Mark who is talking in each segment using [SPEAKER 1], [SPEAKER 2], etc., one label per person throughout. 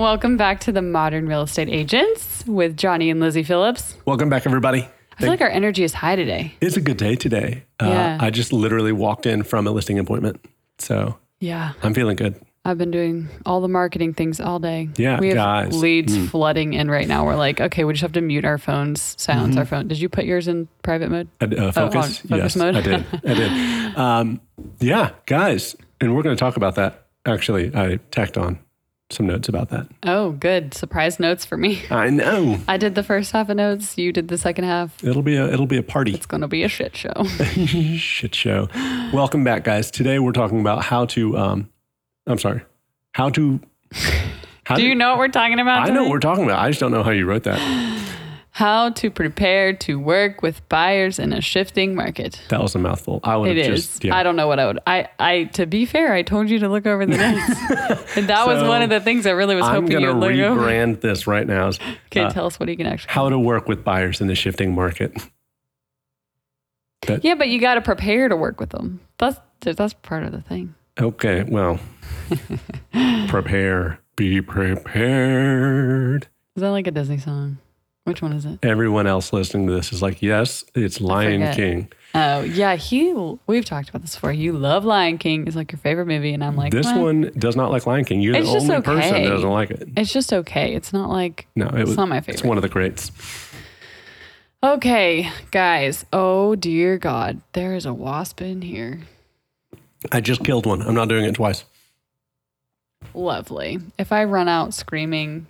[SPEAKER 1] Welcome back to the Modern Real Estate Agents with Johnny and Lizzy Phillips.
[SPEAKER 2] Welcome back, everybody.
[SPEAKER 1] I feel like our energy is high today.
[SPEAKER 2] It's a good day today. Uh,
[SPEAKER 1] Yeah.
[SPEAKER 2] I just literally walked in from a listing appointment. So
[SPEAKER 1] Yeah.
[SPEAKER 2] I'm feeling good.
[SPEAKER 1] I've been doing all the marketing things all day.
[SPEAKER 2] Yeah,
[SPEAKER 1] we have
[SPEAKER 2] guys. Mm.
[SPEAKER 1] leads flooding in right now. We're like, okay, we just have to mute our phones, silence our phone. Did you put yours in private mode?
[SPEAKER 2] Uh, uh, focus.
[SPEAKER 1] on focus
[SPEAKER 2] yes,
[SPEAKER 1] mode.
[SPEAKER 2] I did. I did. Um, yeah, guys. And we're going to talk about that. Actually, I tacked on some notes about that.
[SPEAKER 1] Oh, good. Surprise notes for me.
[SPEAKER 2] I know.
[SPEAKER 1] I did the first half of notes. You did the second half.
[SPEAKER 2] It'll be a it'll be a party.
[SPEAKER 1] It's going to be a shit show.
[SPEAKER 2] Shit show. Welcome back, guys. Today we're talking about how to um I'm sorry. How to how
[SPEAKER 1] Do
[SPEAKER 2] to-
[SPEAKER 1] you know what we're talking about?
[SPEAKER 2] I know what we're talking about. I just don't know how you wrote that.
[SPEAKER 1] How to prepare to work with buyers in a shifting market.
[SPEAKER 2] That was a mouthful. I would
[SPEAKER 1] It is.
[SPEAKER 2] just yeah.
[SPEAKER 1] I don't know what I would. I, I. To be fair, I told you to look over the notes, and that was one of the things I really was
[SPEAKER 2] I'm
[SPEAKER 1] hoping you would look over.
[SPEAKER 2] I'm going to rebrand this right now. as,
[SPEAKER 1] Okay,
[SPEAKER 2] uh,
[SPEAKER 1] tell us what you can actually.
[SPEAKER 2] how to work with buyers in the shifting market.
[SPEAKER 1] yeah, but you got to prepare to work with them. That's that's part of the thing.
[SPEAKER 2] Okay, well, prepare, be prepared.
[SPEAKER 1] Is that like a Disney song? Which one is it?
[SPEAKER 2] Everyone else listening to this is like, yes, it's Lion. King.
[SPEAKER 1] Oh yeah, he. We've talked about this before. You love Lion King. It's like your favorite movie, and I'm like,
[SPEAKER 2] This
[SPEAKER 1] "Meh."
[SPEAKER 2] one does not like Lion King. You're
[SPEAKER 1] It's
[SPEAKER 2] the only person
[SPEAKER 1] okay.
[SPEAKER 2] that doesn't like it.
[SPEAKER 1] It's just okay. It's not like.
[SPEAKER 2] No, it was
[SPEAKER 1] not my favorite.
[SPEAKER 2] It's one of the greats.
[SPEAKER 1] Okay, guys. Oh dear God, there is a wasp in here.
[SPEAKER 2] I just killed one. I'm not doing it twice.
[SPEAKER 1] Lovely. If I run out screaming,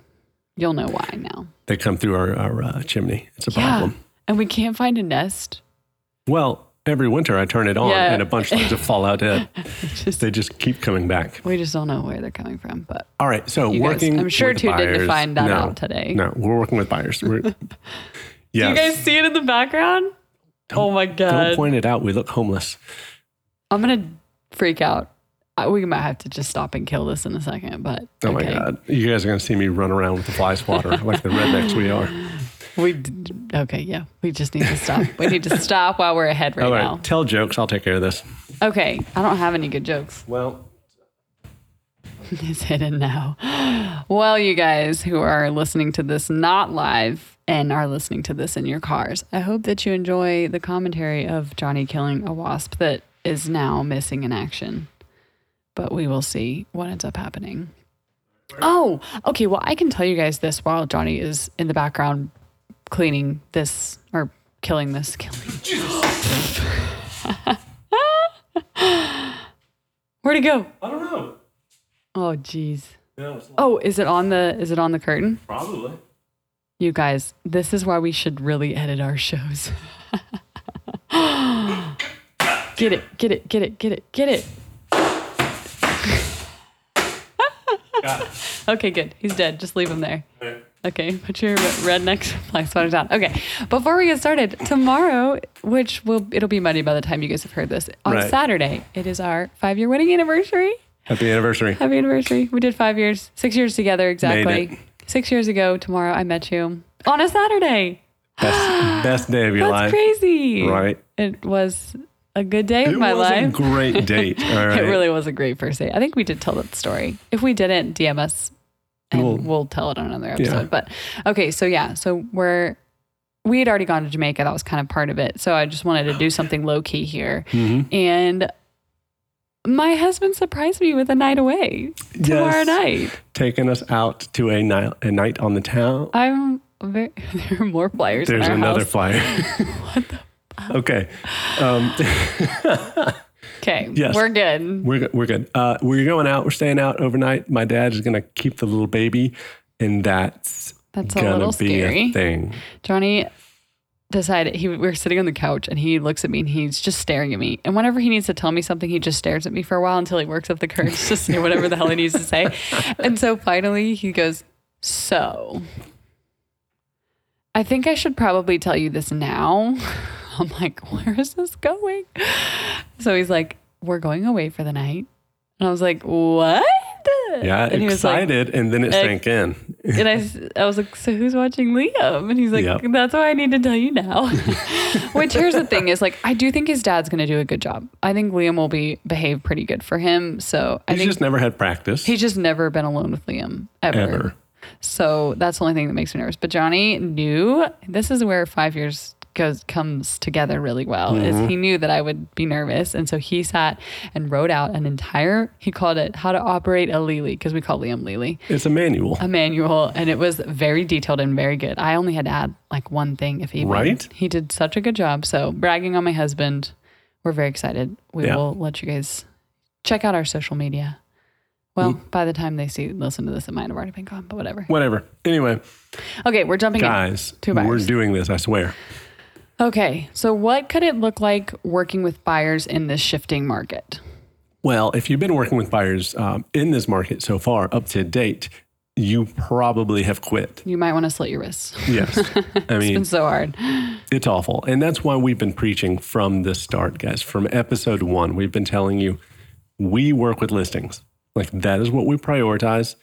[SPEAKER 1] you'll know why now.
[SPEAKER 2] They come through our, our uh, chimney. It's a
[SPEAKER 1] Yeah.
[SPEAKER 2] problem.
[SPEAKER 1] And we can't find a nest.
[SPEAKER 2] Well, every winter I turn it on
[SPEAKER 1] Yeah.
[SPEAKER 2] and a bunch like to fall out dead.
[SPEAKER 1] Just,
[SPEAKER 2] They just keep coming back.
[SPEAKER 1] we just don't know where they're coming from. But
[SPEAKER 2] All right. So
[SPEAKER 1] you guys,
[SPEAKER 2] working.
[SPEAKER 1] I'm sure
[SPEAKER 2] with
[SPEAKER 1] tuned in to
[SPEAKER 2] buyers-
[SPEAKER 1] find that
[SPEAKER 2] no,
[SPEAKER 1] out today.
[SPEAKER 2] No, we're working with buyers. We're,
[SPEAKER 1] Do
[SPEAKER 2] yes.
[SPEAKER 1] you guys see it in the background? oh my god!
[SPEAKER 2] Don't point it out. We look homeless.
[SPEAKER 1] I'm going to freak out. Uh, We might have to just stop and kill this in a second. But
[SPEAKER 2] Oh
[SPEAKER 1] okay.
[SPEAKER 2] my God. You guys are going to see me run around with the fly swatter like the rednecks we are.
[SPEAKER 1] We okay, yeah. We just need to stop. we need to stop while we're ahead right
[SPEAKER 2] All right.
[SPEAKER 1] now.
[SPEAKER 2] Tell jokes. I'll take care of this.
[SPEAKER 1] Okay, I don't have any good jokes.
[SPEAKER 2] Well,
[SPEAKER 1] it's hidden now. Well, you guys who are listening to this not live and are listening to this in your cars, I hope that you enjoy the commentary of Johnny killing a wasp that is now missing in action. But we will see what ends up happening. Oh, okay. Well, I can tell you guys this while Johnny is in the background cleaning this or killing this. Killing. Where'd he go?
[SPEAKER 2] I don't know.
[SPEAKER 1] Oh, jeez.
[SPEAKER 2] No, it's
[SPEAKER 1] Oh, is it on the is it on the curtain?
[SPEAKER 2] probably.
[SPEAKER 1] You guys, this is why we should really edit our shows. get it, get it, get it, get it, get it.
[SPEAKER 2] Got it.
[SPEAKER 1] Okay, good. He's dead. Just leave him there.
[SPEAKER 2] All right.
[SPEAKER 1] Okay, put your redneck fly swatter down. Okay, before we get started, tomorrow, which will it'll be Monday by the time you guys have heard this, on
[SPEAKER 2] Right.
[SPEAKER 1] Saturday, it is our five year wedding anniversary.
[SPEAKER 2] Happy anniversary.
[SPEAKER 1] Happy anniversary. We did five years, six years together exactly. Six years ago tomorrow, I met you on a Saturday.
[SPEAKER 2] Best, best day of your
[SPEAKER 1] That's
[SPEAKER 2] life.
[SPEAKER 1] crazy.
[SPEAKER 2] Right.
[SPEAKER 1] It was a good day of my
[SPEAKER 2] life. It
[SPEAKER 1] a
[SPEAKER 2] great date. All right.
[SPEAKER 1] It really was a great first date. I think we did tell that story. If we didn't, DM us and
[SPEAKER 2] We'll-
[SPEAKER 1] we'll, tell it on another episode.
[SPEAKER 2] Yeah.
[SPEAKER 1] But okay, so yeah, so we're we had already gone to Jamaica. That was kind of part of it. So I just wanted to do something low key here.
[SPEAKER 2] Mhm.
[SPEAKER 1] And my husband surprised me with a night away tomorrow
[SPEAKER 2] Yes.
[SPEAKER 1] night.
[SPEAKER 2] Taking us out to a night, a night on the town.
[SPEAKER 1] I'm very, there are more flyers.
[SPEAKER 2] There's another
[SPEAKER 1] house.
[SPEAKER 2] flyer. okay. Um,
[SPEAKER 1] Okay,
[SPEAKER 2] Yes.
[SPEAKER 1] we're good.
[SPEAKER 2] we're, good- we're good. Uh, we're going out. We're staying out overnight. My dad is going to keep the little baby, and that's,
[SPEAKER 1] That's
[SPEAKER 2] gonna be
[SPEAKER 1] scary.
[SPEAKER 2] a thing.
[SPEAKER 1] Johnny decided he we were sitting on the couch and he looks at me and he's just staring at me. And whenever he needs to tell me something, he just stares at me for a while until he works up the courage to say whatever the hell he needs to say. And so finally he goes, So I think I should probably tell you this now. I'm like, where is this going? So he's like, We're going away for the night. And I was like, What?
[SPEAKER 2] Yeah,
[SPEAKER 1] and he was like,
[SPEAKER 2] excited, and then it sank in.
[SPEAKER 1] And I, I was like, so who's watching Liam? And he's like,
[SPEAKER 2] Yep.
[SPEAKER 1] that's why I need to tell you now. Which here's the thing is like, I do think his dad's going to do a good job. I think Liam will be behave pretty good for him. So I
[SPEAKER 2] He's just never had practice.
[SPEAKER 1] he's just never been alone with Liam ever.
[SPEAKER 2] Ever.
[SPEAKER 1] So that's the only thing that makes me nervous. But Johnny knew this is where five years goes comes together really well.
[SPEAKER 2] Mm-hmm.
[SPEAKER 1] Is he knew that I would be nervous, and so he sat and wrote out an entire. He called it "How to Operate a Lily" because we call Liam Lily
[SPEAKER 2] It's a manual.
[SPEAKER 1] a manual, and it was very detailed and very good. I only had to add like one thing, if even.
[SPEAKER 2] Right?
[SPEAKER 1] He did such a good job. So bragging on my husband, we're very excited. We
[SPEAKER 2] Yeah.
[SPEAKER 1] will let you guys check out our social media. Well, by the time they see listen to this, it might have already been gone, but whatever.
[SPEAKER 2] Whatever. Anyway,
[SPEAKER 1] Okay, we're jumping in.
[SPEAKER 2] guys, we're doing this, I swear.
[SPEAKER 1] Okay, so what could it look like working with buyers in this shifting market?
[SPEAKER 2] Well, if you've been working with buyers um, in this market so far, up to date, you probably have quit.
[SPEAKER 1] You might want to slit your wrists.
[SPEAKER 2] Yes. I
[SPEAKER 1] It's
[SPEAKER 2] mean,
[SPEAKER 1] been so hard.
[SPEAKER 2] It's awful. And that's why we've been preaching from the start, guys. From episode one, we've been telling you we work with listings. Like that is what we prioritize.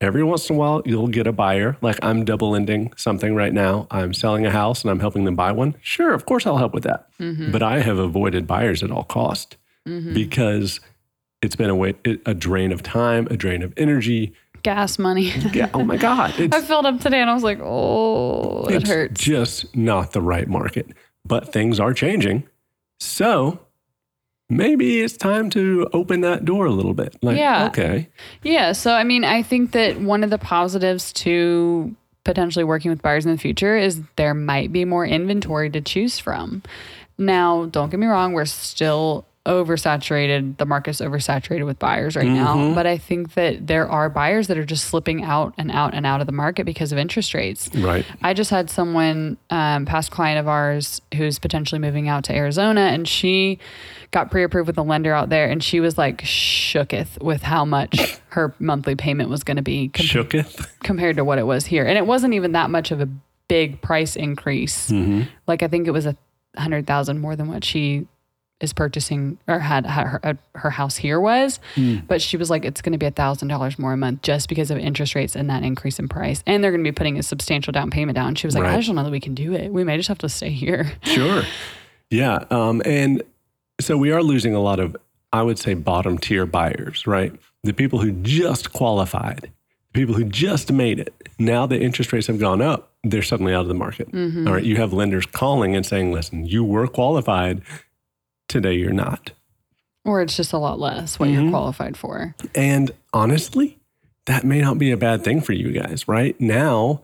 [SPEAKER 2] Every once in a while, you'll get a buyer. Like I'm double ending something right now. I'm selling a house and I'm helping them buy one. Sure, of course I'll help with that. Mm-hmm. But I have avoided buyers at all cost mm-hmm. because it's been a way, a drain of time, a drain of energy.
[SPEAKER 1] Gas money.
[SPEAKER 2] Yeah. Oh my God.
[SPEAKER 1] I filled up today and I was like, oh, it
[SPEAKER 2] it's
[SPEAKER 1] hurts.
[SPEAKER 2] just not the right market. But things are changing. So maybe it's time to open that door a little bit. Like,
[SPEAKER 1] Yeah.
[SPEAKER 2] okay.
[SPEAKER 1] Yeah. So, I mean, I think that one of the positives to potentially working with buyers in the future is there might be more inventory to choose from. Now, don't get me wrong, we're still oversaturated. The market's oversaturated with buyers right now. But I think that there are buyers that are just slipping out and out and out of the market because of interest rates.
[SPEAKER 2] Right.
[SPEAKER 1] I just had someone, um, past client of ours, who's potentially moving out to Arizona, and she got pre-approved with a lender out there, and she was like shooketh with how much her monthly payment was going to be com-
[SPEAKER 2] Shooketh.
[SPEAKER 1] compared to what it was here, and it wasn't even that much of a big price increase. Like I think it was a hundred thousand more than what she is purchasing or had, her, uh, her house here was, but she was like, it's going to be a thousand dollars more a month just because of interest rates and that increase in price, and they're going to be putting a substantial down payment down. She was like, I just don't know that we can do it. We may just have to stay here.
[SPEAKER 2] Sure. Yeah. Um, and so we are losing a lot of, I would say, bottom tier buyers, right? The people who just qualified, the people who just made it. Now the interest rates have gone up, they're suddenly out of the market.
[SPEAKER 1] Mm-hmm.
[SPEAKER 2] All right. You have lenders calling and saying, listen, you were qualified. Today you're not.
[SPEAKER 1] Or it's just a lot less what you're qualified for.
[SPEAKER 2] And honestly, that may not be a bad thing for you guys, right? Now,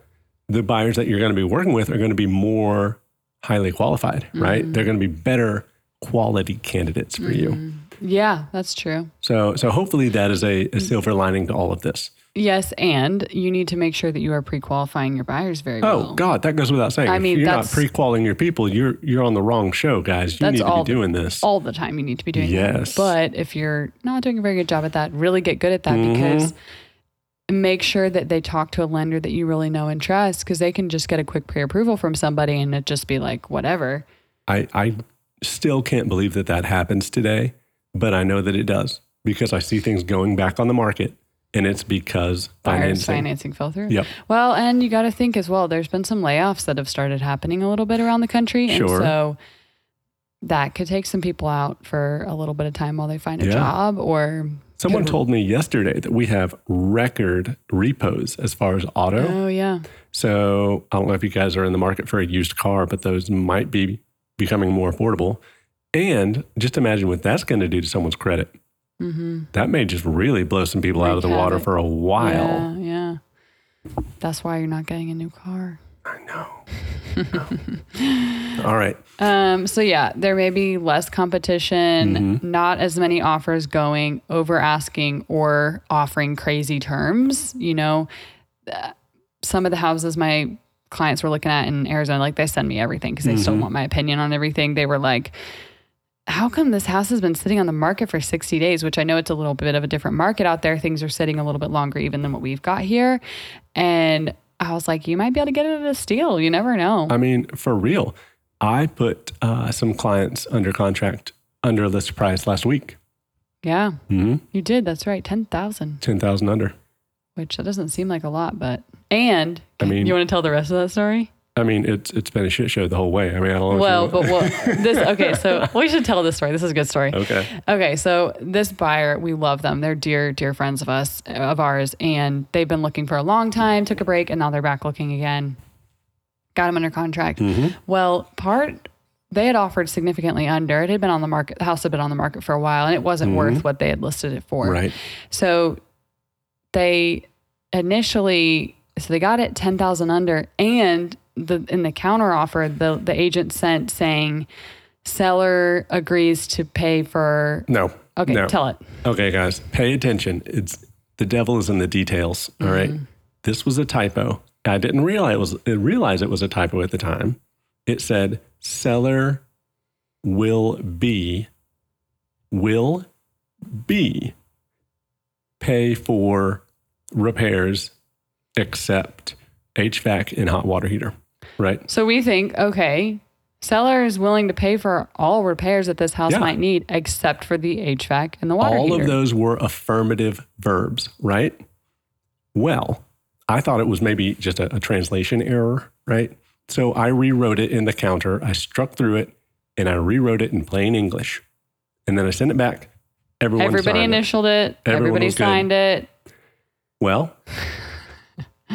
[SPEAKER 2] the buyers that you're going to be working with are going to be more highly qualified, right? They're going to be better quality candidates for you.
[SPEAKER 1] Yeah, that's true.
[SPEAKER 2] So, so hopefully that is a, a silver lining to all of this.
[SPEAKER 1] Yes, and you need to make sure that you are pre-qualifying your buyers very
[SPEAKER 2] Oh
[SPEAKER 1] well.
[SPEAKER 2] God, that goes without saying.
[SPEAKER 1] I
[SPEAKER 2] If
[SPEAKER 1] mean,
[SPEAKER 2] you're not pre-qualifying your people. You're you're on the wrong show, guys. You need to be
[SPEAKER 1] the-
[SPEAKER 2] doing this.
[SPEAKER 1] all the time you need to be doing
[SPEAKER 2] Yes.
[SPEAKER 1] that. But if you're not doing a very good job at that, really get good at that
[SPEAKER 2] Mm-hmm.
[SPEAKER 1] because make sure that they talk to a lender that you really know and trust because they can just get a quick pre-approval from somebody and it just be like whatever.
[SPEAKER 2] I, I still can't believe that that happens today, but I know that it does because I see things going back on the market and it's because financing.
[SPEAKER 1] financing fell through.
[SPEAKER 2] Yep.
[SPEAKER 1] Well, and you got to think as well. There's been some layoffs that have started happening a little bit around the country, and
[SPEAKER 2] Sure.
[SPEAKER 1] so that could take some people out for a little bit of time while they find a
[SPEAKER 2] Yeah.
[SPEAKER 1] job. Or
[SPEAKER 2] Someone told me yesterday that we have record repos as far as auto.
[SPEAKER 1] oh yeah,
[SPEAKER 2] So I don't know if you guys are in the market for a used car, but those might be becoming more affordable. And just imagine what that's going to do to someone's credit.
[SPEAKER 1] mm-hmm.
[SPEAKER 2] That may just really blow some people out of the water for a while.
[SPEAKER 1] yeah, yeah. That's why you're not getting a new car.
[SPEAKER 2] I know. All right.
[SPEAKER 1] Um, so yeah, there may be less competition,
[SPEAKER 2] Mm-hmm.
[SPEAKER 1] not as many offers going, over asking or offering crazy terms. You know, Uh, some of the houses my clients were looking at in Arizona, like they send me everything because they still
[SPEAKER 2] Mm-hmm.
[SPEAKER 1] want my opinion on everything. They were like, how come this house has been sitting on the market for 60 days, which I know it's a little bit of a different market out there. Things are sitting a little bit longer even than what we've got here. And I was like, you might be able to get it at a steal. You never know.
[SPEAKER 2] I mean, for real, I put uh, some clients under contract under list price last week.
[SPEAKER 1] yeah.
[SPEAKER 2] hmm
[SPEAKER 1] You did. That's right. 10,000,
[SPEAKER 2] 10,000 under.
[SPEAKER 1] which that doesn't seem like a lot, but And
[SPEAKER 2] I mean-
[SPEAKER 1] you want to tell the rest of that story?
[SPEAKER 2] I mean, it's it's been a shit show the whole way. I mean, I don't know.
[SPEAKER 1] Well, but well, this okay. So we should tell this story. This is a good story.
[SPEAKER 2] okay.
[SPEAKER 1] Okay, so this buyer, we love them. They're dear, dear friends of us, of ours, and they've been looking for a long time. Took a break, and now they're back looking again. Got them under contract.
[SPEAKER 2] Mm-hmm.
[SPEAKER 1] Well, part they had offered significantly under. It had been on the market. The house had been on the market for a while, and it wasn't worth what they had listed it for.
[SPEAKER 2] Mm-hmm. Right.
[SPEAKER 1] So they initially so they got it ten thousand under, and the in the counter offer, the the agent sent saying seller agrees to pay for.
[SPEAKER 2] No.
[SPEAKER 1] Okay,
[SPEAKER 2] no.
[SPEAKER 1] tell it.
[SPEAKER 2] Okay, guys, pay attention. It's the devil is in the details. all right.
[SPEAKER 1] Mm-hmm.
[SPEAKER 2] This was a typo. I didn't realize it was realize it was a typo at the time. It said seller will be will be pay for repairs except HVAC and hot water heater. Right?
[SPEAKER 1] So we think, okay, seller is willing to pay for all repairs that this house
[SPEAKER 2] Yeah.
[SPEAKER 1] might need, except for the HVAC and the water heater.
[SPEAKER 2] All
[SPEAKER 1] heater.
[SPEAKER 2] of those were affirmative verbs, right? Well, I thought it was maybe just a, a translation error, right? So I rewrote it in the counter. I struck through it and I rewrote it in plain English. And then I sent it back. Everyone
[SPEAKER 1] Everybody
[SPEAKER 2] signed it.
[SPEAKER 1] initialed it. Everybody
[SPEAKER 2] was good.
[SPEAKER 1] signed it.
[SPEAKER 2] Well,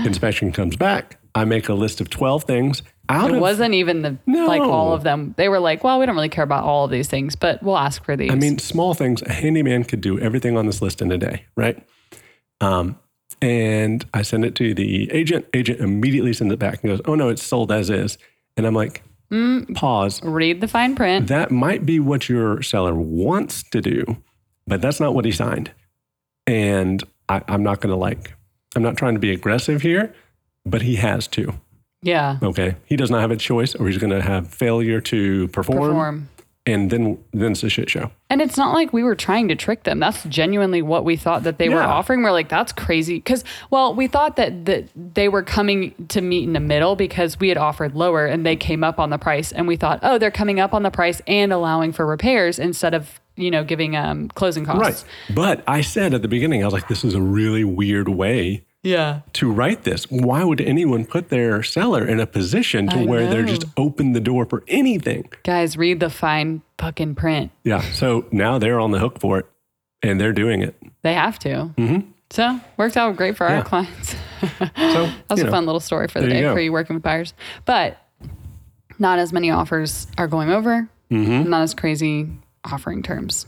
[SPEAKER 2] inspection comes back. I make a list of 12 things out
[SPEAKER 1] It
[SPEAKER 2] of
[SPEAKER 1] wasn't even the like all of them. They were like, well, we don't really care about all of these things, but we'll ask for these.
[SPEAKER 2] I mean, small things. A handyman could do everything on this list in a day, right? Um, and I send it to the agent. Agent immediately sends it back and goes, "Oh no, it's sold as is." And I'm like, "Pause.
[SPEAKER 1] read the fine print.
[SPEAKER 2] That might be what your seller wants to do, but that's not what he signed." And I, I'm not going to like. I'm not trying to be aggressive here, but he has to.
[SPEAKER 1] Yeah.
[SPEAKER 2] Okay, he does not have a choice, or he's going to have failure to perform,
[SPEAKER 1] Perform.
[SPEAKER 2] And then then it's a shit show.
[SPEAKER 1] And it's not like we were trying to trick them. That's genuinely what we thought that they were offering. We're like, that's crazy. Because, well, we thought that, that they were coming to meet in the middle because we had offered lower and they came up on the price. And we thought, oh, they're coming up on the price and allowing for repairs instead of, you know, giving um, closing costs.
[SPEAKER 2] Right. But I said at the beginning, I was like, this is a really weird way
[SPEAKER 1] Yeah.
[SPEAKER 2] to write this. Why would anyone put their seller in a position to
[SPEAKER 1] I
[SPEAKER 2] where they're just open the door for anything?
[SPEAKER 1] Guys, read the fine fucking print.
[SPEAKER 2] Yeah. So now they're on the hook for it and they're doing it.
[SPEAKER 1] They have to. Mm-hmm. So worked out great for
[SPEAKER 2] Yeah.
[SPEAKER 1] our clients.
[SPEAKER 2] So
[SPEAKER 1] That's
[SPEAKER 2] you
[SPEAKER 1] a
[SPEAKER 2] know,
[SPEAKER 1] fun little story for the
[SPEAKER 2] there you
[SPEAKER 1] day for you working with buyers. But not as many offers are going over.
[SPEAKER 2] Mm-hmm.
[SPEAKER 1] Not as crazy offering terms.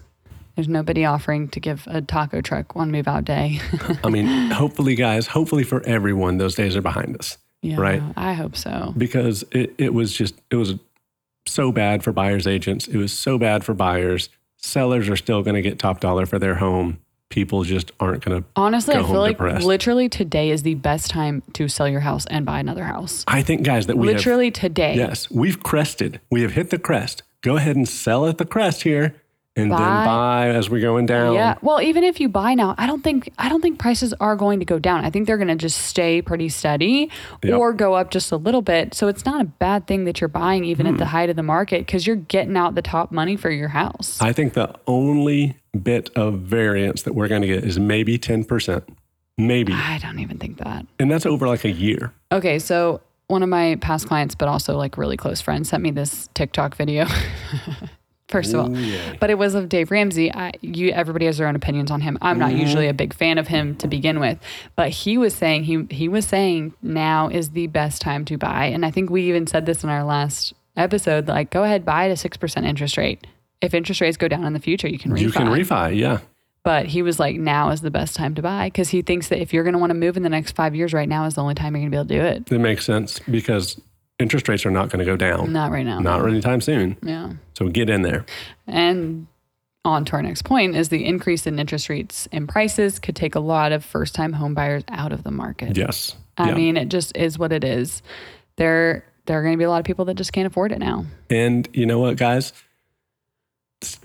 [SPEAKER 1] There's nobody offering to give a taco truck one move out day.
[SPEAKER 2] I mean, hopefully, guys, hopefully for everyone, those days are behind us.
[SPEAKER 1] yeah,
[SPEAKER 2] Right.
[SPEAKER 1] I hope so.
[SPEAKER 2] Because it, it was just, it was so bad for buyers agents. It was so bad for buyers. Sellers are still going to get top dollar for their home. People just aren't going to
[SPEAKER 1] Honestly, I feel like
[SPEAKER 2] depressed.
[SPEAKER 1] literally today is the best time to sell your house and buy another house.
[SPEAKER 2] I think, guys, that we have
[SPEAKER 1] literally today.
[SPEAKER 2] Yes, we've crested. We have hit the crest. Go ahead and sell at the crest here, and then
[SPEAKER 1] Buy.
[SPEAKER 2] buy as we're going down.
[SPEAKER 1] Yeah. Well, even if you buy now, I don't think I don't think prices are going to go down. I think they're going to just stay pretty steady
[SPEAKER 2] Yep.
[SPEAKER 1] or go up just a little bit. So it's not a bad thing that you're buying even at hmm. the height of the market because you're getting out the top money for your house.
[SPEAKER 2] I think the only bit of variance that we're going to get is maybe ten percent, maybe,
[SPEAKER 1] I don't even think that.
[SPEAKER 2] and that's over like a year.
[SPEAKER 1] Okay, so one of my past clients, but also like really close friends, sent me this TikTok video. First of all, but it was of Dave Ramsey. I, you, everybody has their own opinions on him. I'm not mm-hmm. usually a big fan of him to begin with, but he was saying he he was saying now is the best time to buy, and I think we even said this in our last episode. Like, go ahead, buy at a six percent interest rate. If interest rates go down in the future, you can refi.
[SPEAKER 2] You can refi, yeah.
[SPEAKER 1] But he was like, now is the best time to buy because he thinks that if you're going to want to move in the next five years, right now is the only time you're going to be able to do it.
[SPEAKER 2] It makes sense because interest rates are not going to go down,
[SPEAKER 1] Not right now.
[SPEAKER 2] not anytime soon.
[SPEAKER 1] Yeah.
[SPEAKER 2] So get in there.
[SPEAKER 1] And on to our next point is the increase in interest rates and prices could take a lot of first time home buyers out of the market.
[SPEAKER 2] Yes.
[SPEAKER 1] I
[SPEAKER 2] yeah.
[SPEAKER 1] mean, it just is what it is. There there are going to be a lot of people that just can't afford it now.
[SPEAKER 2] And you know what, guys?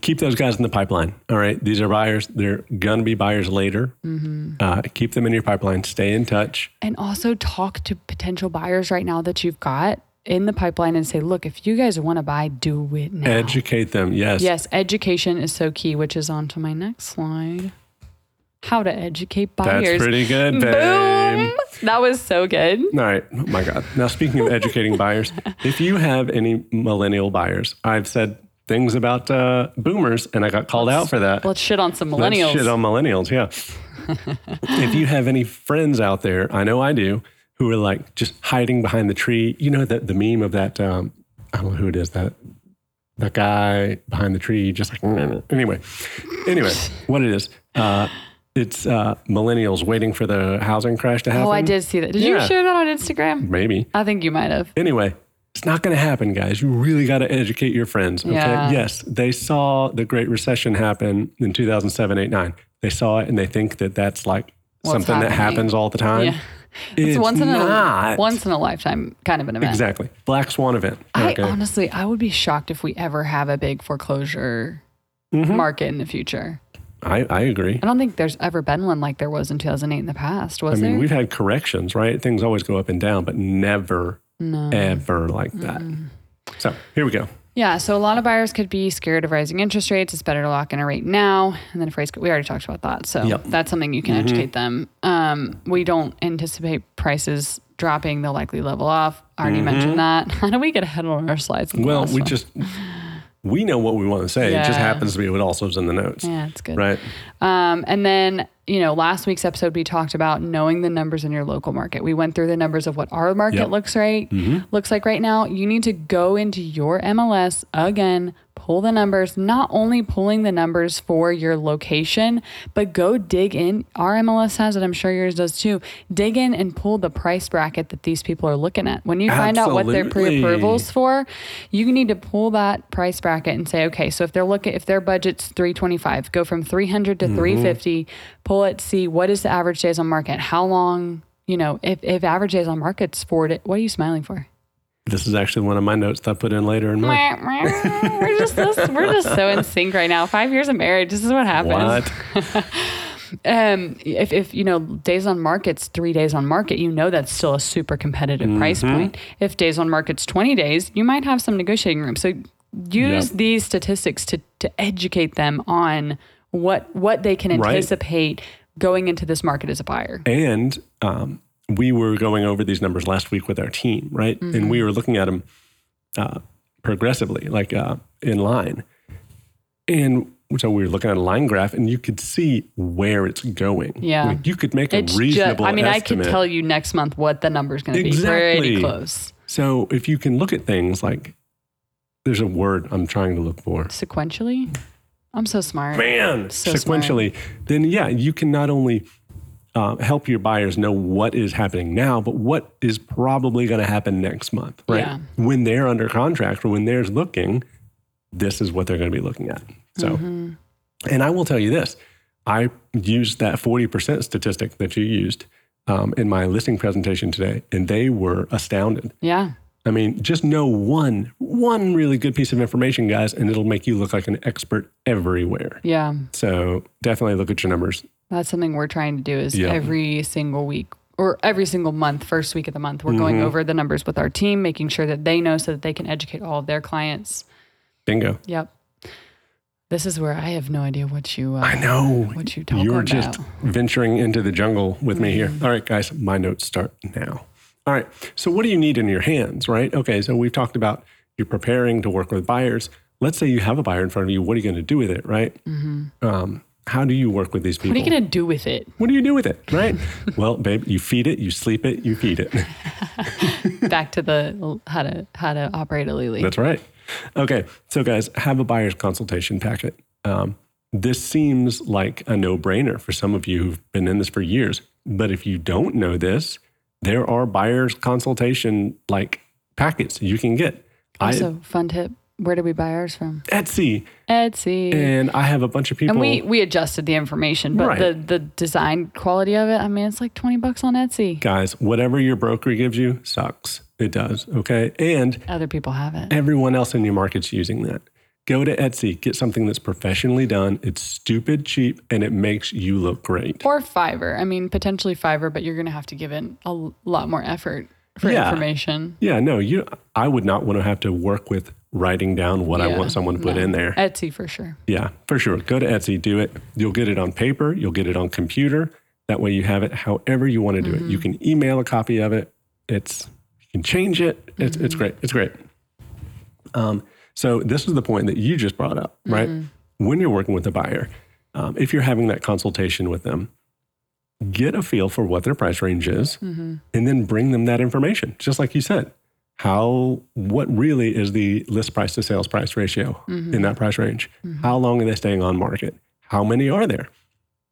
[SPEAKER 2] Keep those guys in the pipeline. All right. These are buyers. They're going to be buyers later.
[SPEAKER 1] Mm-hmm.
[SPEAKER 2] Uh, keep them in your pipeline. Stay in touch.
[SPEAKER 1] And also talk to potential buyers right now that you've got in the pipeline and say, look, if you guys want to buy, do it now.
[SPEAKER 2] Educate them. Yes.
[SPEAKER 1] Yes, education is so key, which is on to my next slide. how to educate buyers.
[SPEAKER 2] That's pretty good, babe.
[SPEAKER 1] Boom! That was so good.
[SPEAKER 2] All right. Oh my God. Now, speaking of educating buyers, if you have any millennial buyers, I've said things about uh, boomers and I got called out for that.
[SPEAKER 1] Let's shit on some millennials.
[SPEAKER 2] Let's shit on millennials, yeah. if you have any friends out there, I know I do, who are like just hiding behind the tree. You know that the meme of that um, I don't know who it is that that guy behind the tree, just like anyway. Anyway, what it is, uh, it's uh, millennials waiting for the housing crash to happen.
[SPEAKER 1] oh, I did see that. Did you share that on Instagram?
[SPEAKER 2] Maybe.
[SPEAKER 1] I think you might have.
[SPEAKER 2] Anyway, it's not going to happen, guys. You really got to educate your friends. Okay.
[SPEAKER 1] Yeah.
[SPEAKER 2] Yes, they saw the Great Recession happen in 2007, 8, 9. They saw it and they think that that's like
[SPEAKER 1] What's
[SPEAKER 2] something that happens all the time.
[SPEAKER 1] Yeah.
[SPEAKER 2] It's,
[SPEAKER 1] once in
[SPEAKER 2] not.
[SPEAKER 1] a once in a lifetime kind of an event.
[SPEAKER 2] Exactly. Black swan event.
[SPEAKER 1] I honestly, I would be shocked if we ever have a big foreclosure
[SPEAKER 2] Mhm.
[SPEAKER 1] market in the future.
[SPEAKER 2] I, I agree.
[SPEAKER 1] I don't think there's ever been one like there was in 2008 in the past, was I
[SPEAKER 2] mean,
[SPEAKER 1] there?
[SPEAKER 2] we've had corrections, right? Things always go up and down, but never,
[SPEAKER 1] No.
[SPEAKER 2] ever like that. So here we go.
[SPEAKER 1] Yeah, so a lot of buyers could be scared of rising interest rates. It's better to lock in a rate now. And then if rates, we already talked about that. So
[SPEAKER 2] Yep.
[SPEAKER 1] that's something you can
[SPEAKER 2] Mm-hmm.
[SPEAKER 1] educate them. Um, we don't anticipate prices dropping. They'll likely level off. I already mentioned that. How do we get ahead on our slides?
[SPEAKER 2] Mm-hmm. Well, we
[SPEAKER 1] one?
[SPEAKER 2] just, we know what we want to say. It just happens to be what also is in the notes.
[SPEAKER 1] Yeah, it's good.
[SPEAKER 2] Right.
[SPEAKER 1] Um, and then, you know, last week's episode, we talked about knowing the numbers in your local market. We went through the numbers of what our market
[SPEAKER 2] Yep.
[SPEAKER 1] looks right mm-hmm. looks like right now. You need to go into your MLS again, pull the numbers, not only pulling the numbers for your location, but go dig in. Our MLS has it, I'm sure yours does too. Dig in and pull the price bracket that these people are looking at. When you find out what their
[SPEAKER 2] Absolutely.
[SPEAKER 1] pre-approvals for, you need to pull that price bracket and say, okay, so if they're looking, if their budget's 325, go from 300
[SPEAKER 2] Mm-hmm.
[SPEAKER 1] to 350, pull it, see what is the average days on market, how long, you know, if, if average days on market's for it, what are you smiling for?
[SPEAKER 2] This is actually one of my notes that I put in later in mine.
[SPEAKER 1] we're just this, we're just so in sync right now. Five years of marriage, this is what happens.
[SPEAKER 2] What?
[SPEAKER 1] Um, if, if you know days on market's three days on market, you know that's still a super competitive price
[SPEAKER 2] Mm-hmm.
[SPEAKER 1] point. If days on market's twenty days, you might have some negotiating room. So use
[SPEAKER 2] Yep.
[SPEAKER 1] these statistics to to educate them on what what they can
[SPEAKER 2] Right.
[SPEAKER 1] anticipate going into this market as a buyer.
[SPEAKER 2] And um, we were going over these numbers last week with our team, right? And we were looking at them uh, progressively, like uh, in line. And so we were looking at a line graph, and you could see where it's going.
[SPEAKER 1] Yeah.
[SPEAKER 2] Like, you could make a
[SPEAKER 1] It's just,
[SPEAKER 2] reasonable.
[SPEAKER 1] I mean, I could tell you next month what the number's going to be.
[SPEAKER 2] Exactly.
[SPEAKER 1] Pretty close.
[SPEAKER 2] So if you can look at things like, there's a word I'm trying to look for.
[SPEAKER 1] Sequentially, I'm so smart.
[SPEAKER 2] man
[SPEAKER 1] So
[SPEAKER 2] sequentially then yeah you can not only uh, help your buyers know what is happening now but what is probably going to happen next month right
[SPEAKER 1] Yeah.
[SPEAKER 2] when they're under contract or when they're looking this is what they're going to be looking at so
[SPEAKER 1] Mm-hmm.
[SPEAKER 2] and i will tell you this i used that 40% statistic that you used um, in my listing presentation today and they were astounded
[SPEAKER 1] Yeah.
[SPEAKER 2] I mean, just know one one really good piece of information, guys, and it'll make you look like an expert everywhere.
[SPEAKER 1] Yeah.
[SPEAKER 2] So definitely look at your numbers.
[SPEAKER 1] That's something we're trying to do is
[SPEAKER 2] Yeah.
[SPEAKER 1] every single week or every single month, first week of the month, we're going
[SPEAKER 2] Mm-hmm.
[SPEAKER 1] over the numbers with our team, making sure that they know so that they can educate all of their clients.
[SPEAKER 2] Bingo.
[SPEAKER 1] Yep. This is where I have no idea what you uh,
[SPEAKER 2] I know.
[SPEAKER 1] what you talk about.
[SPEAKER 2] You're
[SPEAKER 1] about.
[SPEAKER 2] just venturing into the jungle with me here. All right, guys, my notes start now. All right. So, what do you need in your hands, right? Okay. So, we've talked about you're preparing to work with buyers. Let's say you have a buyer in front of you. What are you going to do with it, right? Um, how do you work with these people?
[SPEAKER 1] what are you gonna do with it?
[SPEAKER 2] What do you do with it, right? well, babe, you feed it, you sleep it, you feed it.
[SPEAKER 1] Back to the how to how to operate a Lily.
[SPEAKER 2] That's right. Okay. So, guys, have a buyer's consultation packet. Um, this seems like a no brainer for some of you who've been in this for years. But if you don't know this, there are buyer's consultation like packets you can get.
[SPEAKER 1] Also, fun tip: where do we buy ours from?
[SPEAKER 2] Etsy,
[SPEAKER 1] Etsy.
[SPEAKER 2] and I have a bunch of people.
[SPEAKER 1] and we we adjusted the information, but
[SPEAKER 2] Right.
[SPEAKER 1] the the design quality of it, I mean, it's like twenty bucks on Etsy.
[SPEAKER 2] guys, whatever your broker gives you sucks. It does. Okay. And
[SPEAKER 1] Other people have it.
[SPEAKER 2] everyone else in your market's using that. Go to Etsy, get something that's professionally done. It's stupid cheap and it makes you look great.
[SPEAKER 1] Or Fiverr. I mean, potentially Fiverr, but you're going to have to give in a l- lot more effort. For
[SPEAKER 2] Yeah.
[SPEAKER 1] information.
[SPEAKER 2] Yeah, no, you. I would not want to have to work with writing down what I want someone to put
[SPEAKER 1] no.
[SPEAKER 2] in there.
[SPEAKER 1] Etsy for sure.
[SPEAKER 2] Yeah, for sure. Go to Etsy, do it. You'll get it on paper, you'll get it on computer. That way you have it however you want to do it. You can email a copy of it. It's you can change it. It's it's great. It's great. Um, so this is the point that you just brought up, right? When you're working with a buyer, um, if you're having that consultation with them, get a feel for what their price range is, mm-hmm. and then bring them that information. Just like you said, how what really is the list price to sales price ratio in mm-hmm. that price range? Mm-hmm. How long are they staying on market? How many are there?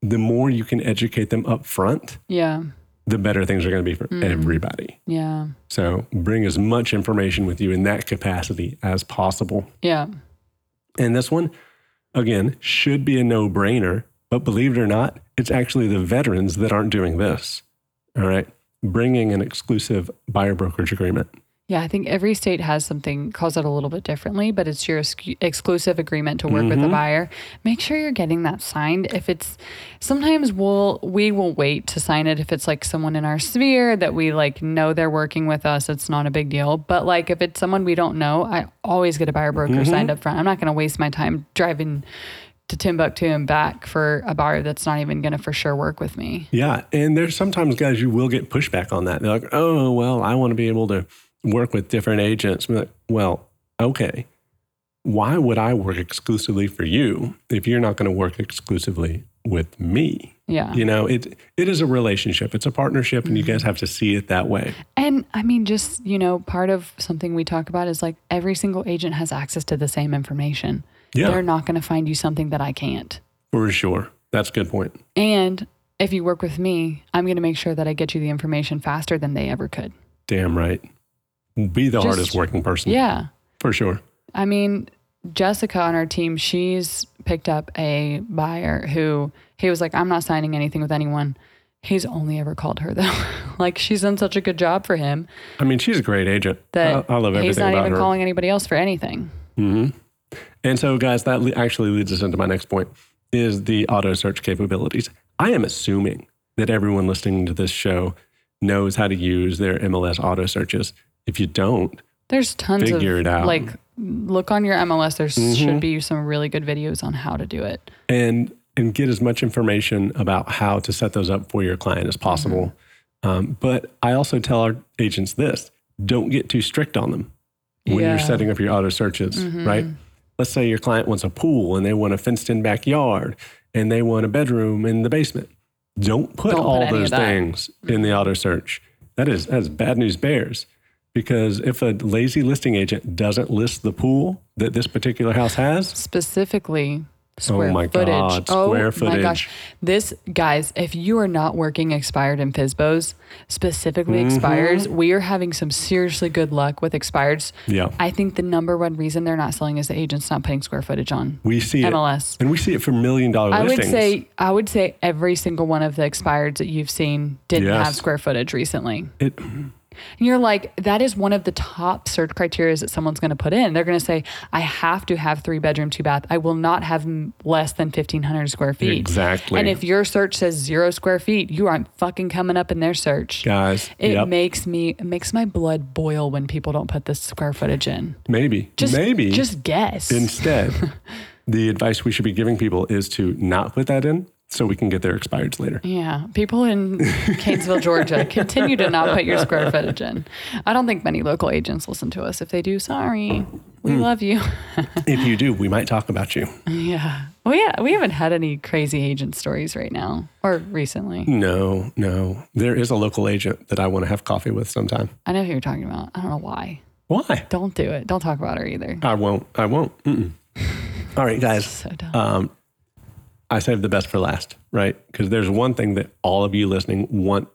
[SPEAKER 2] The more you can educate them up front,
[SPEAKER 1] Yeah.
[SPEAKER 2] the better things are going to be for everybody.
[SPEAKER 1] Yeah.
[SPEAKER 2] So bring as much information with you in that capacity as possible.
[SPEAKER 1] Yeah.
[SPEAKER 2] And this one, again, should be a no brainer. But believe it or not, it's actually the veterans that aren't doing this. All right. Bringing an exclusive buyer brokerage agreement.
[SPEAKER 1] Yeah, I think every state has something calls it a little bit differently, but it's your ex- exclusive agreement to work with the
[SPEAKER 2] Mm-hmm.
[SPEAKER 1] buyer. Make sure you're getting that signed. If it's sometimes we'll we will wait to sign it if it's like someone in our sphere that we like know they're working with us. It's not a big deal. But like if it's someone we don't know, I always get a buyer broker
[SPEAKER 2] Mm-hmm.
[SPEAKER 1] signed up front. I'm not going to waste my time driving to Timbuktu and back for a buyer that's not even going to for sure work with me.
[SPEAKER 2] Yeah. And there's sometimes guys you will get pushback on that. They're like, oh, well, I want to be able to work with different agents. I'm like, well, okay. Why would I work exclusively for you if you're not going to work exclusively with me?
[SPEAKER 1] Yeah.
[SPEAKER 2] You know, it it is a relationship. It's a partnership and you
[SPEAKER 1] Mm-hmm.
[SPEAKER 2] guys have to see it that way.
[SPEAKER 1] And I mean, just, you know, part of something we talk about is like every single agent has access to the same information.
[SPEAKER 2] Yeah.
[SPEAKER 1] They're not going to find you something that I can't.
[SPEAKER 2] For sure. That's a good point.
[SPEAKER 1] And if you work with me, I'm going to make sure that I get you the information faster than they ever could.
[SPEAKER 2] Damn right. Be the
[SPEAKER 1] Just-
[SPEAKER 2] hardest working person.
[SPEAKER 1] Yeah.
[SPEAKER 2] For sure.
[SPEAKER 1] I mean, Jessica on our team, she's picked up a buyer who he was like, I'm not signing anything with anyone. He's only ever called her though. like she's done such a good job for him
[SPEAKER 2] I mean, she's a great agent.
[SPEAKER 1] that
[SPEAKER 2] I, I love everything
[SPEAKER 1] he's not even
[SPEAKER 2] her.
[SPEAKER 1] calling anybody else for anything. Mm-hmm.
[SPEAKER 2] And so, guys, that le- actually leads us into my next point is the auto search capabilities. I am assuming that everyone listening to this show knows how to use their MLS auto searches. If you don't,
[SPEAKER 1] There's tons
[SPEAKER 2] Figure
[SPEAKER 1] of
[SPEAKER 2] it out. Mm-hmm.
[SPEAKER 1] like look on your MLS. There should be some really good videos on how to do it.
[SPEAKER 2] and and get as much information about how to set those up for your client as possible. Um, but I also tell our agents this: don't get too strict on them when
[SPEAKER 1] Yeah.
[SPEAKER 2] you're setting up your auto searches. Right? Let's say your client wants a pool and they want a fenced-in backyard and they want a bedroom in the basement. Don't put
[SPEAKER 1] Don't
[SPEAKER 2] all
[SPEAKER 1] of
[SPEAKER 2] those things in the auto search. That is that's bad news bears. Because if a lazy listing agent doesn't list the pool that this particular house has,
[SPEAKER 1] Specifically, square
[SPEAKER 2] my
[SPEAKER 1] footage.
[SPEAKER 2] God,
[SPEAKER 1] oh
[SPEAKER 2] square
[SPEAKER 1] my gosh. This, guys, if you are not working expired and FSBOs, specifically
[SPEAKER 2] Mm-hmm.
[SPEAKER 1] expires, we are having some seriously good luck with expireds.
[SPEAKER 2] yeah,
[SPEAKER 1] I think the number one reason they're not selling is the agent's not putting square footage on.
[SPEAKER 2] we see
[SPEAKER 1] MLS.
[SPEAKER 2] it, and we see it for million dollar
[SPEAKER 1] I would say I would say every single one of the expireds that you've seen didn't
[SPEAKER 2] Yes.
[SPEAKER 1] have square footage recently.
[SPEAKER 2] it,
[SPEAKER 1] And you're like, that is one of the top search criteria that someone's going to put in. They're going to say, I have to have three bedroom, two bath. I will not have m- less than 1,500 square feet.
[SPEAKER 2] Exactly.
[SPEAKER 1] And if your search says zero square feet, you aren't fucking coming up in their search.
[SPEAKER 2] guys,
[SPEAKER 1] It
[SPEAKER 2] yep,
[SPEAKER 1] makes me, it makes my blood boil when people don't put this square footage in.
[SPEAKER 2] maybe,
[SPEAKER 1] Just,
[SPEAKER 2] maybe
[SPEAKER 1] just guess.
[SPEAKER 2] instead, the advice we should be giving people is to not put that in, so we can get their expireds later.
[SPEAKER 1] Yeah, people in Gainesville, Georgia, continue to not put your square footage in. I don't think many local agents listen to us. If they do, sorry, we
[SPEAKER 2] Hmm.
[SPEAKER 1] love you.
[SPEAKER 2] if you do, we might talk about you.
[SPEAKER 1] yeah, well, yeah, we haven't had any crazy agent stories right now or recently.
[SPEAKER 2] No, no, there is a local agent that I want to have coffee with sometime.
[SPEAKER 1] I know who you're talking about. I don't know why.
[SPEAKER 2] Why?
[SPEAKER 1] Don't do it. Don't talk about her either.
[SPEAKER 2] I won't. I won't. All right, guys.
[SPEAKER 1] So dumb.
[SPEAKER 2] Um, I saved the best for last, right? Because there's one thing that all of you listening want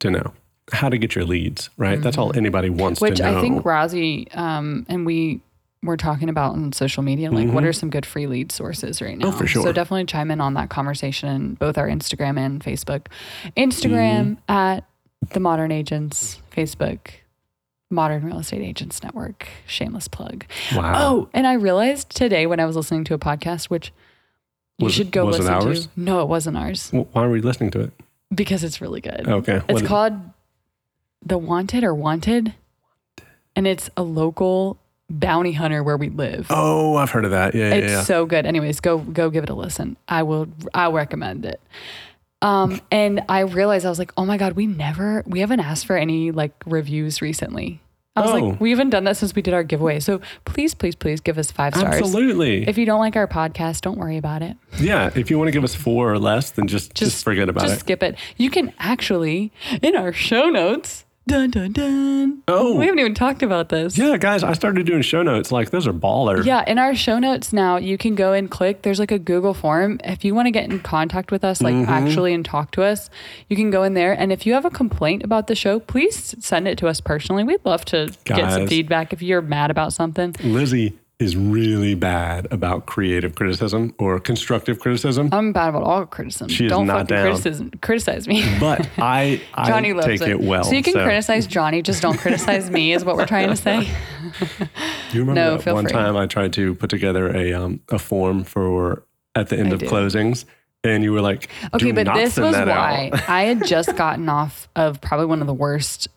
[SPEAKER 2] to know: how to get your leads, right? That's all anybody wants
[SPEAKER 1] Which
[SPEAKER 2] to know.
[SPEAKER 1] Which I think Rousey um, and we were talking about on social media. Like, what are some good free lead sources right now?
[SPEAKER 2] Mm-hmm. Oh, for sure.
[SPEAKER 1] So definitely chime in on that conversation in both our Instagram and Facebook. Instagram
[SPEAKER 2] Mm-hmm.
[SPEAKER 1] at the Modern Agents, Facebook. Modern Real Estate Agents Network, shameless plug.
[SPEAKER 2] wow.
[SPEAKER 1] Oh, and I realized today when I was listening to a podcast, which you
[SPEAKER 2] Was
[SPEAKER 1] should go listen to. No, it wasn't ours
[SPEAKER 2] Well, why are we listening to it?
[SPEAKER 1] because it's really good.
[SPEAKER 2] Okay.
[SPEAKER 1] It's
[SPEAKER 2] what-
[SPEAKER 1] called The Wanted or Wanted, and it's a local bounty hunter where we live.
[SPEAKER 2] Oh, I've heard of that. Yeah, yeah,
[SPEAKER 1] It's
[SPEAKER 2] yeah.
[SPEAKER 1] so good. Anyways, go go give it a listen. I will I recommend it. Um, and I realized I was like, oh my god, we never we haven't asked for any like reviews recently. I was
[SPEAKER 2] Oh.
[SPEAKER 1] like, we haven't done that since we did our giveaway. So please, please, please give us five stars.
[SPEAKER 2] Absolutely.
[SPEAKER 1] If you don't like our podcast, don't worry about it.
[SPEAKER 2] yeah. If you want to give us four or less, then just just, forget about
[SPEAKER 1] just
[SPEAKER 2] it.
[SPEAKER 1] skip it. You can actually in our show notes. Dun dun dun.
[SPEAKER 2] Oh.
[SPEAKER 1] we haven't even talked about this.
[SPEAKER 2] Yeah, guys, I started doing show notes. Like those are baller.
[SPEAKER 1] Yeah, in our show notes now, you can go and click. There's like a Google form. If you want to get in contact with us, like mm-hmm. actually and talk to us, you can go in there. And if you have a complaint about the show, please send it to us personally. We'd love to get some feedback if you're mad about something.
[SPEAKER 2] Lizzy is really bad about creative criticism or constructive criticism.
[SPEAKER 1] I'm bad about all criticism.
[SPEAKER 2] She is
[SPEAKER 1] Don't
[SPEAKER 2] not
[SPEAKER 1] fucking
[SPEAKER 2] down.
[SPEAKER 1] criticism, criticize me.
[SPEAKER 2] but I, I
[SPEAKER 1] Johnny loves
[SPEAKER 2] take it, well.
[SPEAKER 1] So you can criticize Johnny, just don't criticize me, is what we're trying to say.
[SPEAKER 2] You remember
[SPEAKER 1] No,
[SPEAKER 2] that one
[SPEAKER 1] free.
[SPEAKER 2] time I tried to put together a um, a form for at the end
[SPEAKER 1] I
[SPEAKER 2] of
[SPEAKER 1] do.
[SPEAKER 2] closings, and you were like,
[SPEAKER 1] Okay,
[SPEAKER 2] "Do
[SPEAKER 1] but this was why. I had just gotten off of probably one of the worst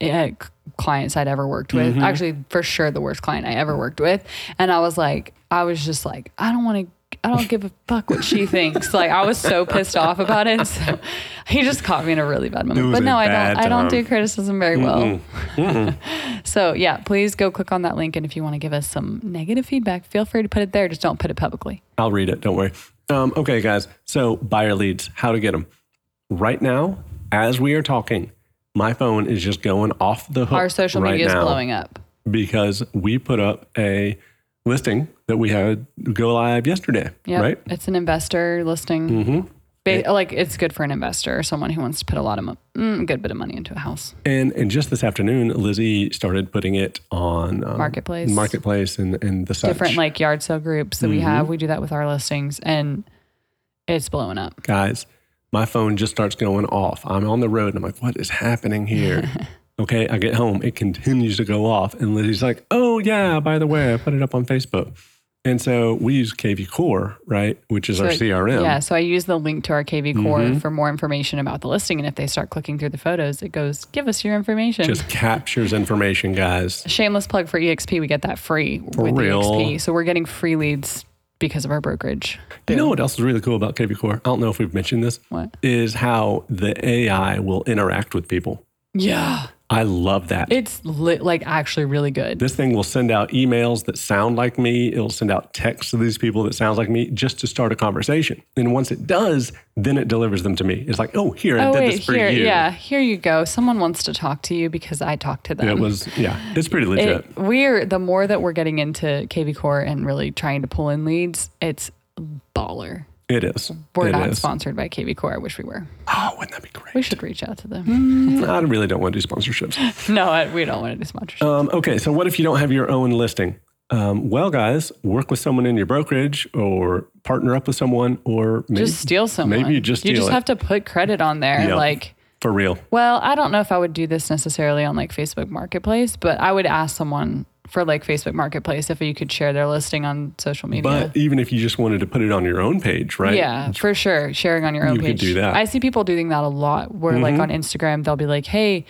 [SPEAKER 1] uh, clients I'd ever worked with.
[SPEAKER 2] Mm-hmm.
[SPEAKER 1] Actually, for sure, the worst client I ever worked with. And I was like, I was just like, I don't want to. I don't give a fuck what she thinks. Like I was so pissed off about it. So he just caught me in a really bad moment. But no, I don't. I don't do criticism very well. so yeah, please go click on that link, and if you want to give us some negative feedback, feel free to put it there. Just don't put it publicly.
[SPEAKER 2] I'll read it. Don't worry. Um, okay, guys. So buyer leads, how to get them? Right now, as we are talking, my phone is just going off the hook.
[SPEAKER 1] Our social
[SPEAKER 2] right
[SPEAKER 1] media is blowing up.
[SPEAKER 2] because we put up a listing that we had go live yesterday.
[SPEAKER 1] Yep.
[SPEAKER 2] Right.
[SPEAKER 1] It's an investor listing.
[SPEAKER 2] Mm-hmm.
[SPEAKER 1] Ba- like it's good for an investor or someone who wants to put a lot of mo- mm, a good bit of money into a house.
[SPEAKER 2] And and just this afternoon, Lizzy started putting it on um,
[SPEAKER 1] Marketplace.
[SPEAKER 2] marketplace, and and the such.
[SPEAKER 1] Different like yard sale groups that
[SPEAKER 2] Mm-hmm.
[SPEAKER 1] we have. We do that with our listings, and it's blowing up.
[SPEAKER 2] guys, my phone just starts going off. I'm on the road and I'm like, what is happening here? okay, I get home, it continues to go off. And Lizzy's like, oh, yeah, by the way, I put it up on Facebook. And so we use KV Core, right? Which is our CRM.
[SPEAKER 1] Yeah, so I use the link to our KV Core
[SPEAKER 2] Mm-hmm.
[SPEAKER 1] for more information about the listing, and if they start clicking through the photos, it goes, "Give us your information."
[SPEAKER 2] Just captures information, guys.
[SPEAKER 1] Shameless plug for EXP. We get that free with
[SPEAKER 2] real.
[SPEAKER 1] EXP, so we're getting free leads because of our brokerage.
[SPEAKER 2] You know what else is really cool about KV Core? I don't know if we've mentioned this,
[SPEAKER 1] What?
[SPEAKER 2] is how the AI will interact with people.
[SPEAKER 1] Yeah,
[SPEAKER 2] I love that.
[SPEAKER 1] it's li- like actually really good.
[SPEAKER 2] This thing will send out emails that sound like me. It'll send out texts to these people that sounds like me just to start a conversation. And once it does, then it delivers them to me. It's like, oh, here, I
[SPEAKER 1] Oh
[SPEAKER 2] did
[SPEAKER 1] wait,
[SPEAKER 2] this for
[SPEAKER 1] here,
[SPEAKER 2] you.
[SPEAKER 1] yeah, here you go. Someone wants to talk to you because I talked to them.
[SPEAKER 2] It was, yeah, it's pretty legit.
[SPEAKER 1] It- we're the more that we're getting into KV Core and really trying to pull in leads, it's baller.
[SPEAKER 2] It is.
[SPEAKER 1] We're
[SPEAKER 2] It
[SPEAKER 1] not
[SPEAKER 2] is.
[SPEAKER 1] sponsored by KV Core. I wish we were.
[SPEAKER 2] Oh, wouldn't that be great?
[SPEAKER 1] We should reach out to them.
[SPEAKER 2] I really don't want to do sponsorships.
[SPEAKER 1] no, I- we don't want to do sponsorships.
[SPEAKER 2] Um, okay, so what if you don't have your own listing? Um, well, guys, work with someone in your brokerage or partner up with someone or maybe,
[SPEAKER 1] just steal someone.
[SPEAKER 2] maybe you just
[SPEAKER 1] you just
[SPEAKER 2] it.
[SPEAKER 1] have to put credit on there.
[SPEAKER 2] Yep.
[SPEAKER 1] Like,
[SPEAKER 2] for real.
[SPEAKER 1] well, I don't know if I would do this necessarily on like Facebook Marketplace, but I would ask someone for like Facebook Marketplace if you could share their listing on social media.
[SPEAKER 2] But even if you just wanted to put it on your own page, right?
[SPEAKER 1] Yeah, for sure. Sharing on your own
[SPEAKER 2] You could
[SPEAKER 1] page.
[SPEAKER 2] do that. Mm-hmm.
[SPEAKER 1] I see people doing that a lot where like on Instagram they'll be like, "Hey,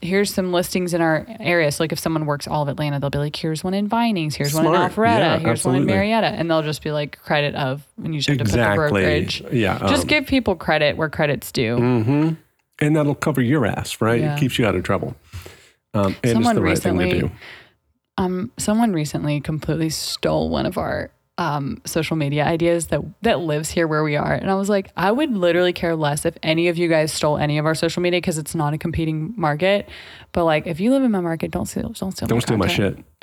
[SPEAKER 1] here's some listings in our area." So like if someone works all of Atlanta, they'll be like, "Here's one in Vinings, here's one in Alpharetta,
[SPEAKER 2] Yeah,
[SPEAKER 1] here's one in. Marietta." And they'll just be like credit of and you just have to put the
[SPEAKER 2] Exactly.
[SPEAKER 1] brokerage.
[SPEAKER 2] Yeah.
[SPEAKER 1] Just
[SPEAKER 2] um,
[SPEAKER 1] give people credit where credit's due.
[SPEAKER 2] Mm-hmm. and that'll cover your ass, right?
[SPEAKER 1] Yeah.
[SPEAKER 2] It keeps you out of trouble. Um, and
[SPEAKER 1] Someone
[SPEAKER 2] it's the right thing
[SPEAKER 1] recently-
[SPEAKER 2] to do.
[SPEAKER 1] Um, someone recently completely stole one of our um, social media ideas that that lives here where we are, and I was like, I would literally care less if any of you guys stole any of our social media because it's not a competing market. But like, if you live in my market, don't steal, don't steal,
[SPEAKER 2] Don't
[SPEAKER 1] my
[SPEAKER 2] steal my shit.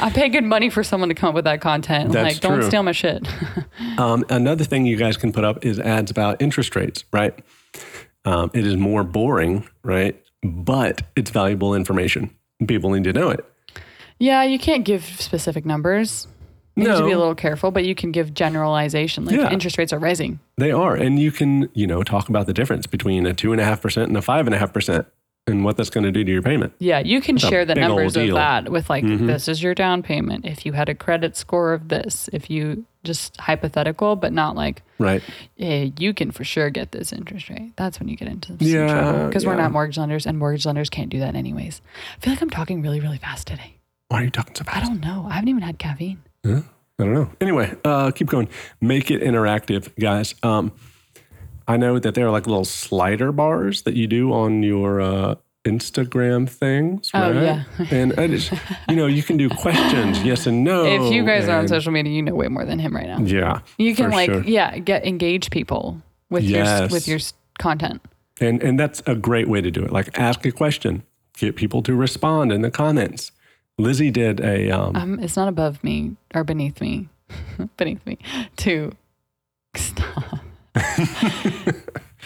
[SPEAKER 1] I pay good money for someone to come up with that content.
[SPEAKER 2] That's
[SPEAKER 1] like, don't
[SPEAKER 2] true.
[SPEAKER 1] steal my shit.
[SPEAKER 2] Um, another thing you guys can put up is ads about interest rates, right? Um, it is more boring, right? But it's valuable information. People need to know it.
[SPEAKER 1] Yeah, you can't give specific numbers. You need to be a little careful, but you can give generalization. Like
[SPEAKER 2] Yeah.
[SPEAKER 1] interest rates are rising.
[SPEAKER 2] They are, and you can, you know, talk about the difference between a two and a half percent and a five and a half percent. and what that's going to do to your payment.
[SPEAKER 1] Yeah, you can
[SPEAKER 2] a
[SPEAKER 1] share the numbers of.
[SPEAKER 2] Mm-hmm.
[SPEAKER 1] that with like this is your down payment. If you had a credit score of this, if you just hypothetical, but not like
[SPEAKER 2] Right.
[SPEAKER 1] hey, you can for sure get this interest rate. That's when you get into some
[SPEAKER 2] Yeah,
[SPEAKER 1] trouble because we're not mortgage lenders, and mortgage lenders can't do that anyways. I feel like I'm talking really, really fast today.
[SPEAKER 2] Why are you talking so
[SPEAKER 1] I don't know. I haven't even had caffeine.
[SPEAKER 2] Huh? I don't know. Anyway, uh, keep going. Make it interactive, guys. Um, I know that there are like little slider bars that you do on your uh, Instagram things,
[SPEAKER 1] Oh,
[SPEAKER 2] right?
[SPEAKER 1] yeah.
[SPEAKER 2] and I just, you know, you can do questions, yes and no.
[SPEAKER 1] if you guys are on social media, you know way more than him right now.
[SPEAKER 2] yeah,
[SPEAKER 1] You can like
[SPEAKER 2] sure.
[SPEAKER 1] yeah, get engage people with
[SPEAKER 2] Yes.
[SPEAKER 1] your with your content.
[SPEAKER 2] And and that's a great way to do it. Like ask a question, get people to respond in the comments. Lizzy did a um,
[SPEAKER 1] Um, it's not above me or beneath me, beneath me to stop.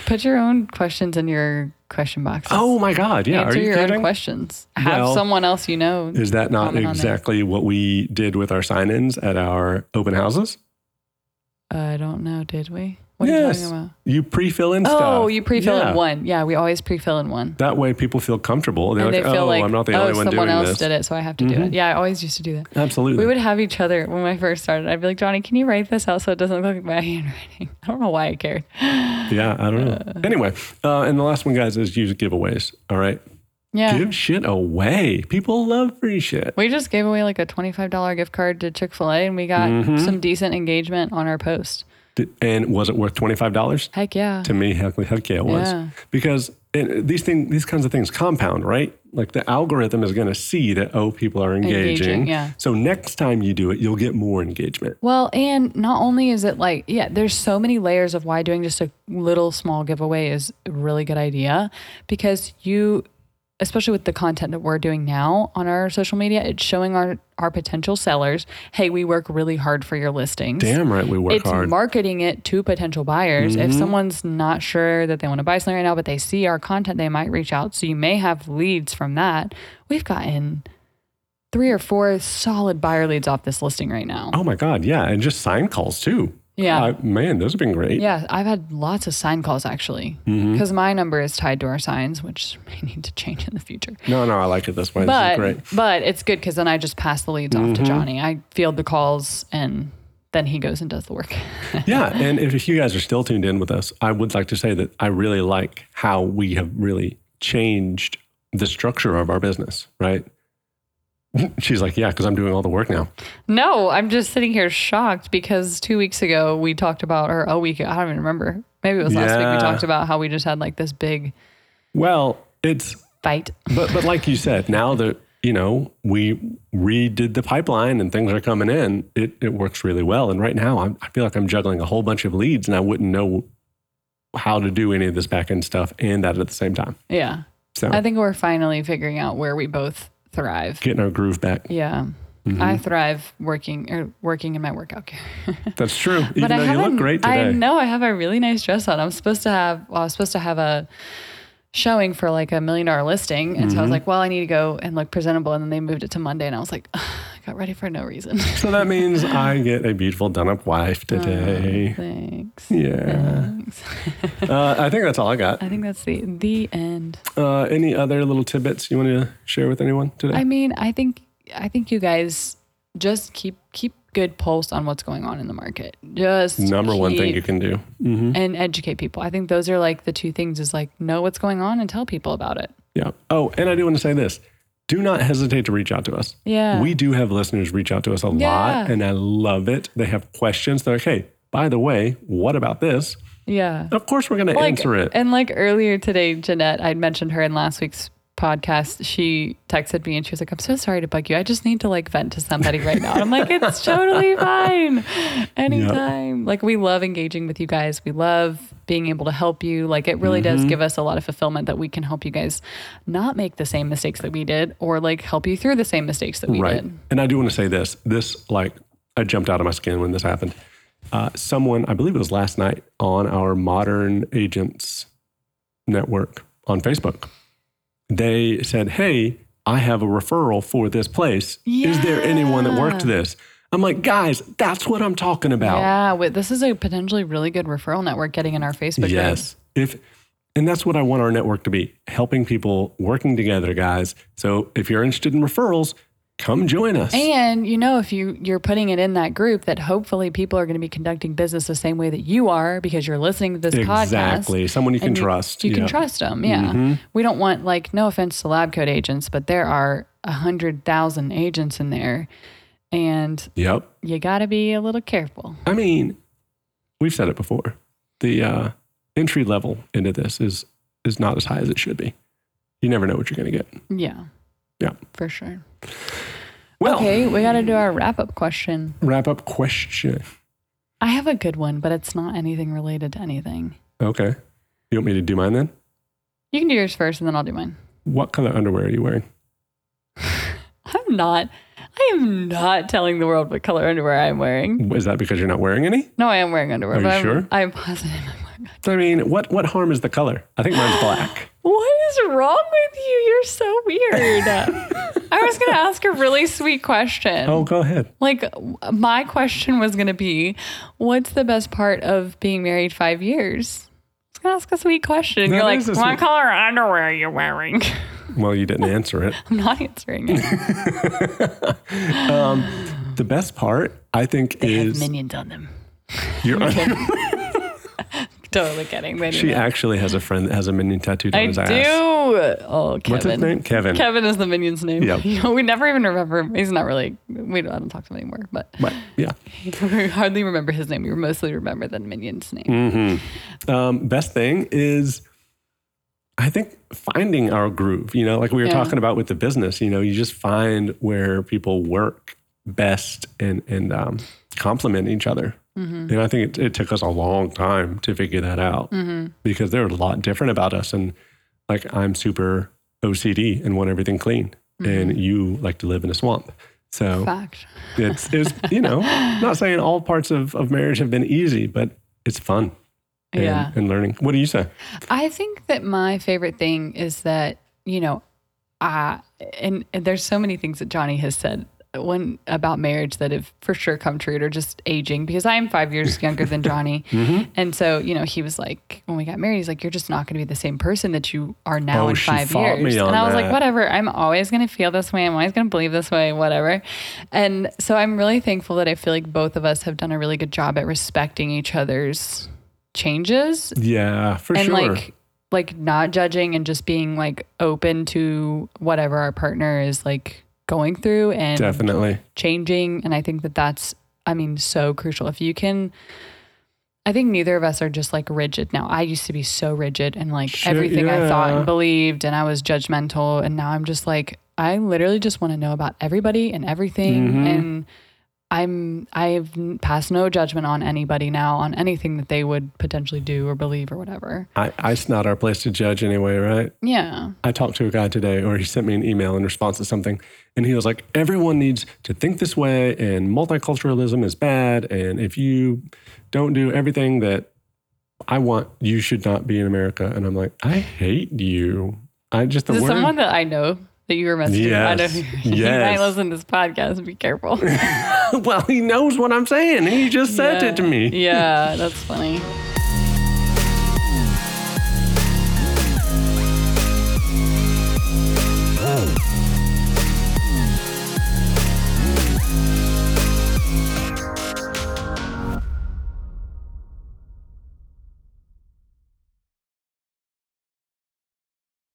[SPEAKER 1] Put your own questions in your question box.
[SPEAKER 2] oh my god, yeah,
[SPEAKER 1] answer
[SPEAKER 2] are you
[SPEAKER 1] your own questions. Have
[SPEAKER 2] Well,
[SPEAKER 1] someone else you know.
[SPEAKER 2] Is that not
[SPEAKER 1] comment on there.
[SPEAKER 2] exactly what we did with our sign-ins at our open houses?
[SPEAKER 1] I don't know. Did we? What are you
[SPEAKER 2] Yes.
[SPEAKER 1] talking about?
[SPEAKER 2] You pre-fill in stuff.
[SPEAKER 1] Oh, you pre-fill
[SPEAKER 2] Yeah.
[SPEAKER 1] in one. Yeah, we always pre-fill in one.
[SPEAKER 2] That way, people feel comfortable. They're
[SPEAKER 1] and
[SPEAKER 2] like,
[SPEAKER 1] they feel
[SPEAKER 2] "Oh,
[SPEAKER 1] like,
[SPEAKER 2] I'm not the
[SPEAKER 1] oh,
[SPEAKER 2] only one
[SPEAKER 1] someone
[SPEAKER 2] doing
[SPEAKER 1] else
[SPEAKER 2] this." Mm-hmm.
[SPEAKER 1] did it, so I have to do it. Yeah, I always used to do that.
[SPEAKER 2] Absolutely.
[SPEAKER 1] We would have each other when I first started. I'd be like, Johnny, can you write this out so it doesn't look like my handwriting? I don't know why I cared.
[SPEAKER 2] yeah, I don't know. anyway, uh, and the last one, guys, is use giveaways. All right,
[SPEAKER 1] Yeah.
[SPEAKER 2] give shit away. People love free shit.
[SPEAKER 1] We just gave away like a $25 gift card to Chick fil A and we got
[SPEAKER 2] Mm-hmm.
[SPEAKER 1] some decent engagement on our post.
[SPEAKER 2] And was it worth twenty five dollars?
[SPEAKER 1] Heck yeah.
[SPEAKER 2] To me, heck, heck yeah, it was.
[SPEAKER 1] Yeah.
[SPEAKER 2] Because these things, these kinds of things compound, right? Like the algorithm is going to see that oh, people are engaging.
[SPEAKER 1] Engaging, yeah.
[SPEAKER 2] So next time you do it, you'll get more engagement.
[SPEAKER 1] Well, and not only is it like, yeah, there's so many layers of why doing just a little small giveaway is a really good idea because you, especially with the content that we're doing now on our social media, it's showing our, our potential sellers, hey, we work really hard for your listings.
[SPEAKER 2] Damn right, we work
[SPEAKER 1] it's
[SPEAKER 2] hard. Mm-hmm.
[SPEAKER 1] marketing it to potential buyers. If someone's not sure that they want to buy something right now, but they see our content, they might reach out. So you may have leads from that. We've gotten three or four solid buyer leads off this listing right now.
[SPEAKER 2] oh my god, yeah, and just sign calls too.
[SPEAKER 1] Yeah.
[SPEAKER 2] Uh, man, those have been great.
[SPEAKER 1] Yeah, I've had lots of sign calls actually
[SPEAKER 2] Mm-hmm.
[SPEAKER 1] because my number is tied to our signs, which may need to change in the future.
[SPEAKER 2] No, no, I like it this way. this is
[SPEAKER 1] But
[SPEAKER 2] great. Mm-hmm.
[SPEAKER 1] but it's good because then I just pass the leads off to Johnny. I field the calls and then he goes and does the work.
[SPEAKER 2] yeah, and if you guys are still tuned in with us, I would like to say that I really like how we have really changed the structure of our business, right? She's like, yeah, because I'm doing all the work now.
[SPEAKER 1] No, I'm just sitting here shocked because two weeks ago we talked about, or a week, I don't even remember. Maybe it was last week we talked about how we just had like this big
[SPEAKER 2] Well, it's
[SPEAKER 1] fight.
[SPEAKER 2] but but like you said, now that you know we redid the pipeline and things are coming in, it it works really well. And right now, I'm, I feel like I'm juggling a whole bunch of leads, and I wouldn't know how to do any of this back end stuff and that at the same time.
[SPEAKER 1] Yeah.
[SPEAKER 2] So
[SPEAKER 1] I think we're finally figuring out where we both thrive.
[SPEAKER 2] getting our groove back.
[SPEAKER 1] Yeah.
[SPEAKER 2] Mm-hmm.
[SPEAKER 1] I thrive working or working in my workout gear.
[SPEAKER 2] That's true. Even
[SPEAKER 1] but I
[SPEAKER 2] though you look great
[SPEAKER 1] I
[SPEAKER 2] today.
[SPEAKER 1] know I have a really nice dress on. I'm supposed to have well, I was supposed to have a showing for like a million dollar listing. And
[SPEAKER 2] Mm-hmm.
[SPEAKER 1] so I was like, well, I need to go and look presentable. And then they moved it to Monday and I was like, I got ready for no reason.
[SPEAKER 2] So that means I get a beautiful done up wife today.
[SPEAKER 1] Thanks.
[SPEAKER 2] yeah.
[SPEAKER 1] Thanks.
[SPEAKER 2] Uh, I think that's all I got.
[SPEAKER 1] I think that's the the end.
[SPEAKER 2] Uh, any other little tidbits you want to share with anyone today?
[SPEAKER 1] I mean, I think I think you guys just keep keep good pulse on what's going on in the market. Just
[SPEAKER 2] Number one thing you can do. hmm
[SPEAKER 1] and educate people. I think those are like the two things is like know what's going on and tell people about it.
[SPEAKER 2] Yeah. Oh, and I do want to say this. Do not hesitate to reach out to us.
[SPEAKER 1] Yeah.
[SPEAKER 2] We do have listeners reach out to us a
[SPEAKER 1] Yeah.
[SPEAKER 2] lot, and I love it. They have questions. They're like, hey, by the way, what about this?
[SPEAKER 1] yeah.
[SPEAKER 2] Of course, we're going to
[SPEAKER 1] Like
[SPEAKER 2] answer it.
[SPEAKER 1] and like earlier today, Jeanette, I'd mentioned her in last week's podcast. She texted me and she was like, "I'm so sorry to bug you. I just need to like vent to somebody right now." And I'm like, "It's totally fine, anytime." Like we love engaging with you guys. We love being able to help you. Like it really does
[SPEAKER 2] Mm-hmm.
[SPEAKER 1] give us a lot of fulfillment that we can help you guys not make the same mistakes that we did, or like help you through the same mistakes that we
[SPEAKER 2] Right.
[SPEAKER 1] did.
[SPEAKER 2] And I do want to say this. This, like, I jumped out of my skin when this happened. Uh, someone, I believe it was last night, on our Modern Agents network on Facebook, they said, Hey, I have a referral for this place. Is there anyone that worked this? I'm like, guys, that's what I'm talking about.
[SPEAKER 1] Yeah, wait, this is a potentially really good referral network getting in our Facebook group.
[SPEAKER 2] Yes. If And that's what I want our network to be helping people working together, guys. So if you're interested in referrals, come join us.
[SPEAKER 1] And you know, if you you're putting it in that group, that hopefully people are going to be conducting business the same way that you are because you're listening to this podcast.
[SPEAKER 2] exactly. Someone you can
[SPEAKER 1] you-
[SPEAKER 2] trust.
[SPEAKER 1] You can trust them. Yeah. We don't want like no offense to lab coat agents, but there are a hundred thousand agents in there, and
[SPEAKER 2] Yep.
[SPEAKER 1] you got to be a little careful.
[SPEAKER 2] I mean, we've said it before. The uh, entry level into this is is not as high as it should be. You never know what you're going to get.
[SPEAKER 1] Yeah.
[SPEAKER 2] Yeah.
[SPEAKER 1] For sure.
[SPEAKER 2] Well,
[SPEAKER 1] okay, we got to do our wrap up question.
[SPEAKER 2] wrap up question.
[SPEAKER 1] I have a good one, but it's not anything related to anything.
[SPEAKER 2] Okay. You want me to do mine then?
[SPEAKER 1] You can do yours first, and then I'll do mine.
[SPEAKER 2] What color underwear are you wearing?
[SPEAKER 1] I'm not. I am not telling the world what color underwear I'm wearing.
[SPEAKER 2] Is that because you're not wearing any?
[SPEAKER 1] No, I am wearing underwear.
[SPEAKER 2] Are you
[SPEAKER 1] I'm,
[SPEAKER 2] sure?
[SPEAKER 1] I'm positive. I'm wearing
[SPEAKER 2] I mean, what what harm is the color? I think mine's black.
[SPEAKER 1] What is wrong with you? You're so weird. I was going to ask a really sweet question.
[SPEAKER 2] Oh, go ahead.
[SPEAKER 1] Like, my question was going to be what's the best part of being married five years? I was going to ask a sweet question.
[SPEAKER 2] That
[SPEAKER 1] You're like, what
[SPEAKER 2] sweet-
[SPEAKER 1] color underwear are you wearing?
[SPEAKER 2] Well, you didn't answer it.
[SPEAKER 1] I'm not answering it.
[SPEAKER 2] Um, the best part, I think,
[SPEAKER 1] They have
[SPEAKER 2] is
[SPEAKER 1] minions on them.
[SPEAKER 2] your.
[SPEAKER 1] Totally kidding. They do
[SPEAKER 2] she
[SPEAKER 1] not.
[SPEAKER 2] actually has a friend that has a minion tattooed on
[SPEAKER 1] I
[SPEAKER 2] his
[SPEAKER 1] do.
[SPEAKER 2] ass.
[SPEAKER 1] Oh, Kevin.
[SPEAKER 2] What's his name? Kevin.
[SPEAKER 1] Kevin is the minion's name.
[SPEAKER 2] Yep.
[SPEAKER 1] You know, we never even remember him. He's not really. We don't, I don't talk to him anymore, but
[SPEAKER 2] But yeah.
[SPEAKER 1] we hardly remember his name. We mostly remember the minion's name.
[SPEAKER 2] hmm Um, best thing is, I think finding our groove. You know, like we were
[SPEAKER 1] Yeah.
[SPEAKER 2] talking about with the business. You know, you just find where people work best and and um, complement each other.
[SPEAKER 1] Mm-hmm.
[SPEAKER 2] And I think it, it took us a long time to figure that out
[SPEAKER 1] Mm-hmm.
[SPEAKER 2] because they're a lot different about us. And like I'm super OCD and want everything clean, and you like to live in a swamp. So
[SPEAKER 1] Fact.
[SPEAKER 2] it's it's you know not saying all parts of, of marriage have been easy, but it's fun. And,
[SPEAKER 1] Yeah.
[SPEAKER 2] and learning. What do you say?
[SPEAKER 1] I think that my favorite thing is that, you know, uh, and, and there's so many things that Johnny has said when about marriage that have for sure come true or just aging because I am five years younger than Johnny.
[SPEAKER 2] Mm-hmm.
[SPEAKER 1] And so, you know, he was like, when we got married, he's like, you're just not going to be the same person that you are now
[SPEAKER 2] Oh,
[SPEAKER 1] in five years. and I was
[SPEAKER 2] that.
[SPEAKER 1] like, whatever. I'm always going to feel this way. I'm always going to believe this way, whatever. And so I'm really thankful that I feel like both of us have done a really good job at respecting each other's changes
[SPEAKER 2] Yeah, for sure.
[SPEAKER 1] and
[SPEAKER 2] sure.
[SPEAKER 1] like like not judging and just being like open to whatever our partner is like going through and
[SPEAKER 2] Definitely.
[SPEAKER 1] changing. And i think that that's i mean so crucial. If you can i think neither of us are just like rigid. Now i used to be so rigid and like
[SPEAKER 2] Sure,
[SPEAKER 1] everything i thought and believed and i was judgmental. And now i'm just like i literally just want to know about everybody and everything.
[SPEAKER 2] Mhm.
[SPEAKER 1] and i'm i've passed no judgment on anybody now on anything that they would potentially do or believe or whatever
[SPEAKER 2] I, I, it's not our place to judge anyway, right?
[SPEAKER 1] yeah
[SPEAKER 2] I talked to a guy today, or he sent me an email in response to something, and he was like, "Everyone needs to think this way, and multiculturalism is bad, and if you don't do everything that I want, you should not be in America." And I'm like, "I hate you." I just the
[SPEAKER 1] Is
[SPEAKER 2] word.
[SPEAKER 1] someone that I know that you were messaging? I know
[SPEAKER 2] Yes. Yes.
[SPEAKER 1] might listen to this podcast. Be careful.
[SPEAKER 2] well, he knows what I'm saying. He just said
[SPEAKER 1] Yeah.
[SPEAKER 2] it to me.
[SPEAKER 1] Yeah, that's funny.